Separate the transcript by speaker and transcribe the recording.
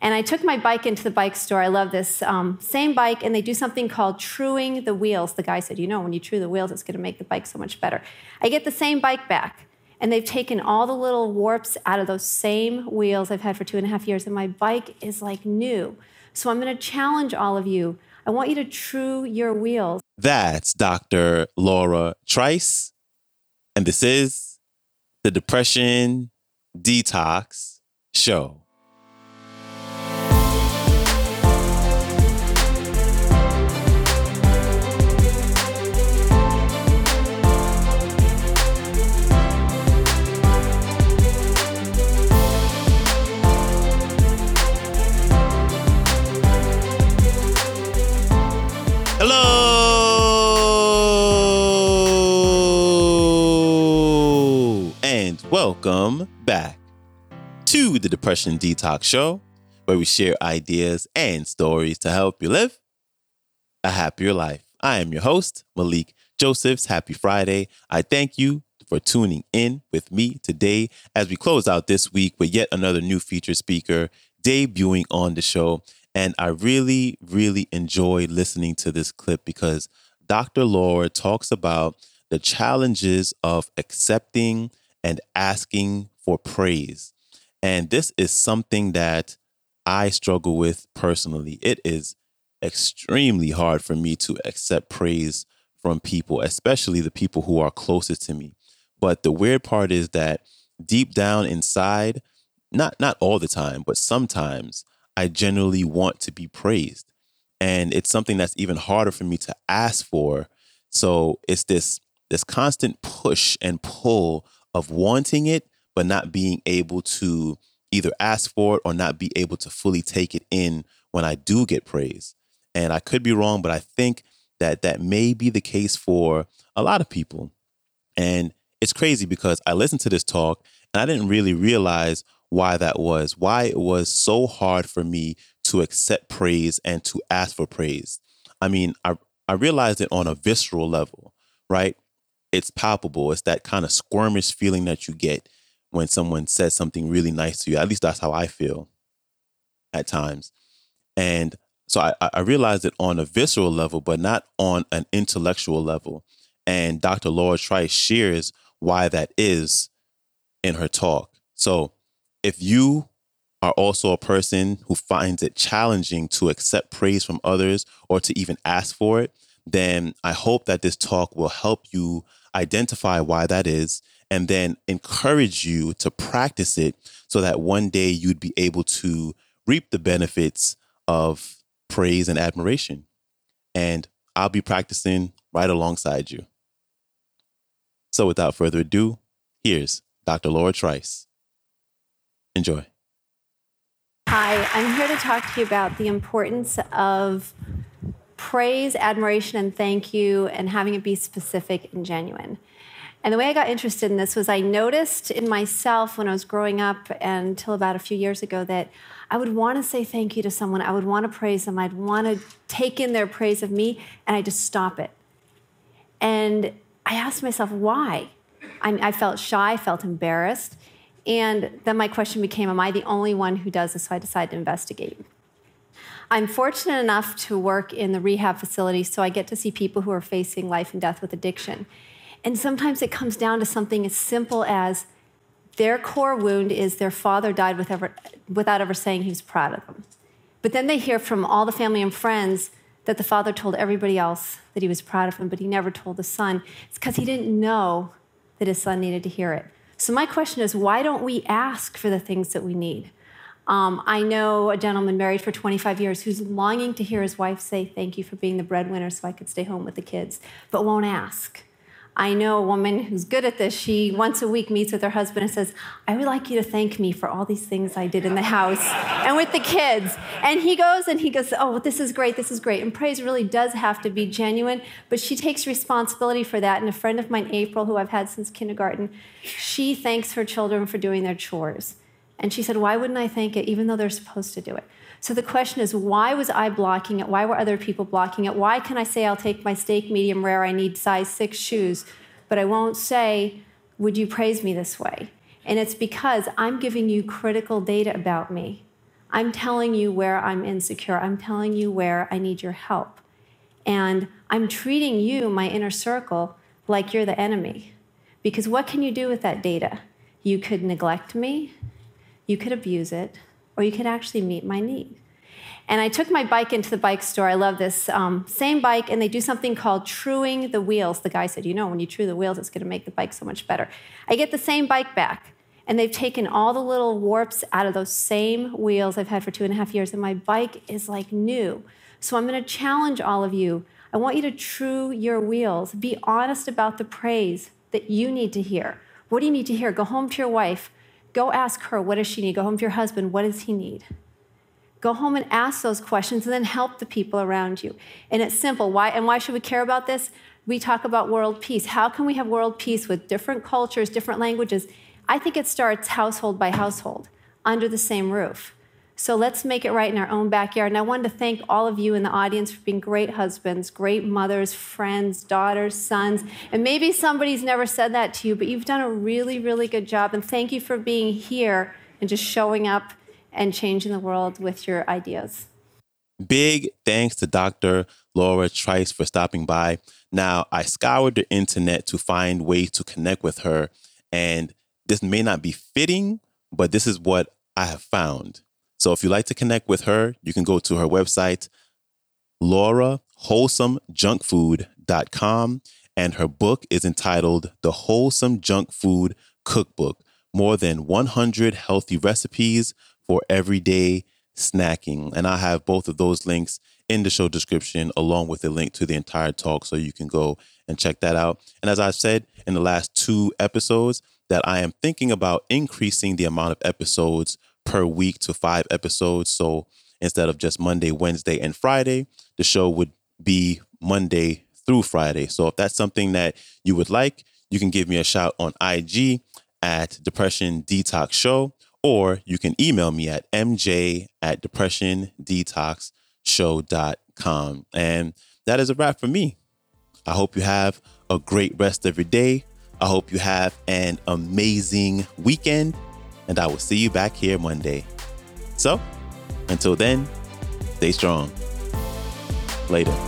Speaker 1: And I took my bike into the bike store. I love this. Um, same bike, and they do something called truing the wheels. The guy said, You know, when you true the wheels, it's going to make the bike so much better. I get the same bike back, and they've taken all the little warps out of those same wheels I've had for two and a half years, and my bike is like new. So I'm going to challenge all of you. I want you to true your wheels.
Speaker 2: That's Dr. Laura Trice, and this is the Depression Detox Show. Welcome back to the Depression Detox Show, where we share ideas and stories to help you live a happier life. I am your host, Malik Josephs. Happy Friday. I thank you for tuning in with me today as we close out this week with yet another new feature speaker debuting on the show. And I really, really enjoyed listening to this clip because Dr. Laura talks about the challenges of accepting and asking for praise. And this is something that I struggle with personally. It is extremely hard for me to accept praise from people, especially the people who are closest to me. But the weird part is that deep down inside, not not all the time, but sometimes I genuinely want to be praised. And it's something that's even harder for me to ask for. So it's this this constant push and pull of wanting it, but not being able to either ask for it or not be able to fully take it in when I do get praise. And I could be wrong, but I think that that may be the case for a lot of people. And it's crazy because I listened to this talk and I didn't really realize why that was, why it was so hard for me to accept praise and to ask for praise. I mean, I, I realized it on a visceral level, right? It's palpable. It's that kind of squirmish feeling that you get when someone says something really nice to you. At least that's how I feel at times. And so I, I realized it on a visceral level, but not on an intellectual level. And Dr. Laura Trice shares why that is in her talk. So if you are also a person who finds it challenging to accept praise from others or to even ask for it, then I hope that this talk will help you identify why that is and then encourage you to practice it so that one day you'd be able to reap the benefits of praise and admiration. And I'll be practicing right alongside you. So without further ado, here's Dr. Laura Trice. Enjoy.
Speaker 1: Hi, I'm here to talk to you about the importance of praise, admiration, and thank you, and having it be specific and genuine. And the way I got interested in this was I noticed in myself when I was growing up until about a few years ago that I would want to say thank you to someone. I would want to praise them. I'd want to take in their praise of me, and I just stop it. And I asked myself, why? I, I felt shy, I felt embarrassed. And then my question became Am I the only one who does this? So I decided to investigate. I'm fortunate enough to work in the rehab facility, so I get to see people who are facing life and death with addiction. And sometimes it comes down to something as simple as their core wound is their father died without ever saying he was proud of them. But then they hear from all the family and friends that the father told everybody else that he was proud of him, but he never told the son. It's because he didn't know that his son needed to hear it. So, my question is why don't we ask for the things that we need? Um, I know a gentleman married for 25 years who's longing to hear his wife say, Thank you for being the breadwinner so I could stay home with the kids, but won't ask. I know a woman who's good at this. She once a week meets with her husband and says, I would like you to thank me for all these things I did in the house and with the kids. And he goes and he goes, Oh, this is great, this is great. And praise really does have to be genuine, but she takes responsibility for that. And a friend of mine, April, who I've had since kindergarten, she thanks her children for doing their chores. And she said, Why wouldn't I thank it, even though they're supposed to do it? So the question is, why was I blocking it? Why were other people blocking it? Why can I say I'll take my steak medium rare, I need size six shoes, but I won't say, would you praise me this way? And it's because I'm giving you critical data about me. I'm telling you where I'm insecure. I'm telling you where I need your help. And I'm treating you, my inner circle, like you're the enemy. Because what can you do with that data? You could neglect me, you could abuse it, or you could actually meet my need. And I took my bike into the bike store. I love this um, same bike, and they do something called truing the wheels. The guy said, You know, when you true the wheels, it's going to make the bike so much better. I get the same bike back, and they've taken all the little warps out of those same wheels I've had for two and a half years, and my bike is like new. So I'm going to challenge all of you. I want you to true your wheels. Be honest about the praise that you need to hear. What do you need to hear? Go home to your wife. Go ask her, what does she need? Go home to your husband, what does he need? Go home and ask those questions and then help the people around you. And it's simple. Why and why should we care about this? We talk about world peace. How can we have world peace with different cultures, different languages? I think it starts household by household under the same roof. So let's make it right in our own backyard. And I wanted to thank all of you in the audience for being great husbands, great mothers, friends, daughters, sons. And maybe somebody's never said that to you, but you've done a really, really good job. And thank you for being here and just showing up and changing the world with your ideas.
Speaker 2: Big thanks to Dr. Laura Trice for stopping by. Now, I scoured the internet to find ways to connect with her, and this may not be fitting, but this is what I have found. So if you'd like to connect with her, you can go to her website, laurawholesomejunkfood.com, and her book is entitled The Wholesome Junk Food Cookbook More Than 100 Healthy Recipes for everyday snacking. And I have both of those links in the show description, along with a link to the entire talk, so you can go and check that out. And as I've said in the last two episodes, that I am thinking about increasing the amount of episodes per week to five episodes. So instead of just Monday, Wednesday, and Friday, the show would be Monday through Friday. So if that's something that you would like, you can give me a shout on IG at Depression Detox Show or you can email me at mj at depressiondetoxshow.com. And that is a wrap for me. I hope you have a great rest of your day. I hope you have an amazing weekend, and I will see you back here Monday. So, until then, stay strong. Later.